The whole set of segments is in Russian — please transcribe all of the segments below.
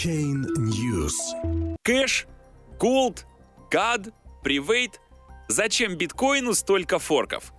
Blockchain News. Кэш, Gold, GAD, Private. Зачем биткоину столько форков?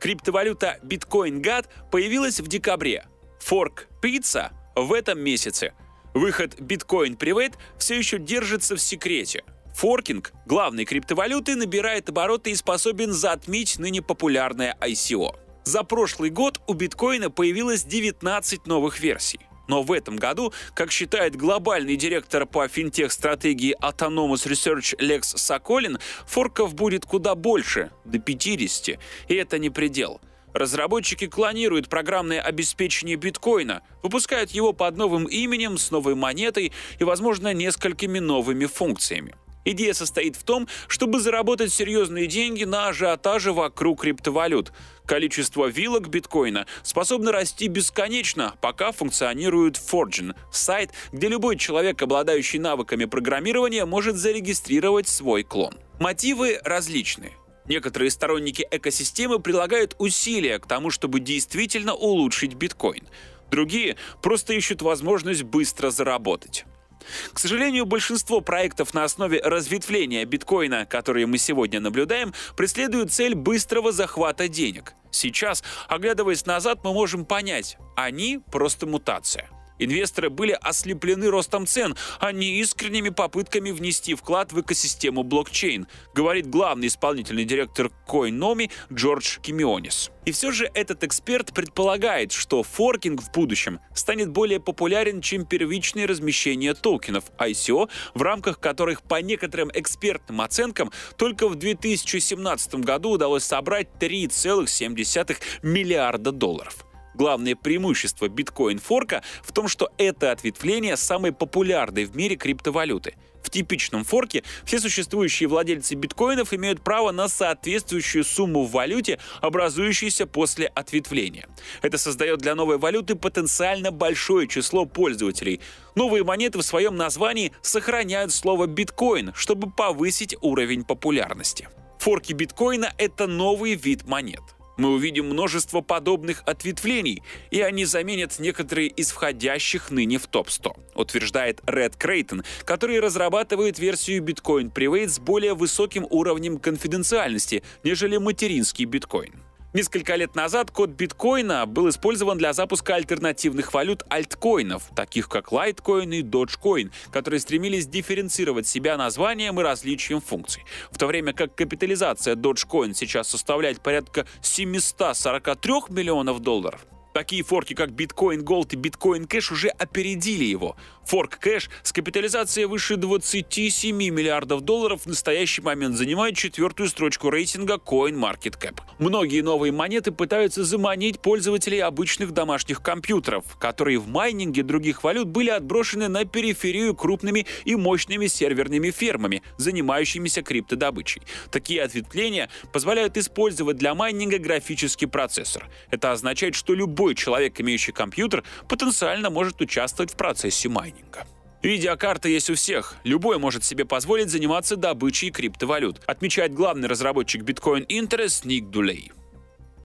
Криптовалюта Bitcoin GAD появилась в декабре. Форк Pizza в этом месяце. Выход Bitcoin Private все еще держится в секрете. Форкинг главной криптовалюты набирает обороты и способен затмить ныне популярное ICO. За прошлый год у биткоина появилось 19 новых версий. Но в этом году, как считает глобальный директор по финтех-стратегии Autonomous Research Лекс Соколин, форков будет куда больше, до 50, и это не предел. Разработчики клонируют программное обеспечение биткоина, выпускают его под новым именем, с новой монетой и, возможно, несколькими новыми функциями. Идея состоит в том, чтобы заработать серьезные деньги на ажиотаже вокруг криптовалют. Количество вилок биткоина способно расти бесконечно, пока функционирует Forgin – сайт, где любой человек, обладающий навыками программирования, может зарегистрировать свой клон. Мотивы различны. Некоторые сторонники экосистемы прилагают усилия к тому, чтобы действительно улучшить биткоин. Другие просто ищут возможность быстро заработать. К сожалению, большинство проектов на основе разветвления биткоина, которые мы сегодня наблюдаем, преследуют цель быстрого захвата денег. Сейчас, оглядываясь назад, мы можем понять, они просто мутация. Инвесторы были ослеплены ростом цен, а не искренними попытками внести вклад в экосистему блокчейн, говорит главный исполнительный директор Coinomi Джордж Кимионис. И все же этот эксперт предполагает, что форкинг в будущем станет более популярен, чем первичное размещение токенов ICO, в рамках которых по некоторым экспертным оценкам только в 2017 году удалось собрать 3,7 миллиарда долларов. Главное преимущество биткоин-форка в том, что это ответвление самой популярной в мире криптовалюты. В типичном форке все существующие владельцы биткоинов имеют право на соответствующую сумму в валюте, образующейся после ответвления. Это создает для новой валюты потенциально большое число пользователей. Новые монеты в своем названии сохраняют слово биткоин, чтобы повысить уровень популярности. Форки биткоина — это новый вид монет. Мы увидим множество подобных ответвлений, и они заменят некоторые из входящих ныне в топ-100, утверждает Ред Крейтон, который разрабатывает версию Bitcoin Private с более высоким уровнем конфиденциальности, нежели материнский биткоин. Несколько лет назад код биткоина был использован для запуска альтернативных валют альткоинов, таких как Litecoin и Dogecoin, которые стремились дифференцировать себя названием и различием функций. В то время как капитализация Dogecoin сейчас составляет порядка 743 миллионов долларов, Такие форки, как Bitcoin Gold и Bitcoin Cash уже опередили его. Форк Cash с капитализацией выше 27 миллиардов долларов в настоящий момент занимает четвертую строчку рейтинга CoinMarketCap. Многие новые монеты пытаются заманить пользователей обычных домашних компьютеров, которые в майнинге других валют были отброшены на периферию крупными и мощными серверными фермами, занимающимися криптодобычей. Такие ответвления позволяют использовать для майнинга графический процессор. Это означает, что любой человек, имеющий компьютер, потенциально может участвовать в процессе майнинга. Видеокарта есть у всех. Любой может себе позволить заниматься добычей криптовалют, отмечает главный разработчик Bitcoin Interest Ник Дулей.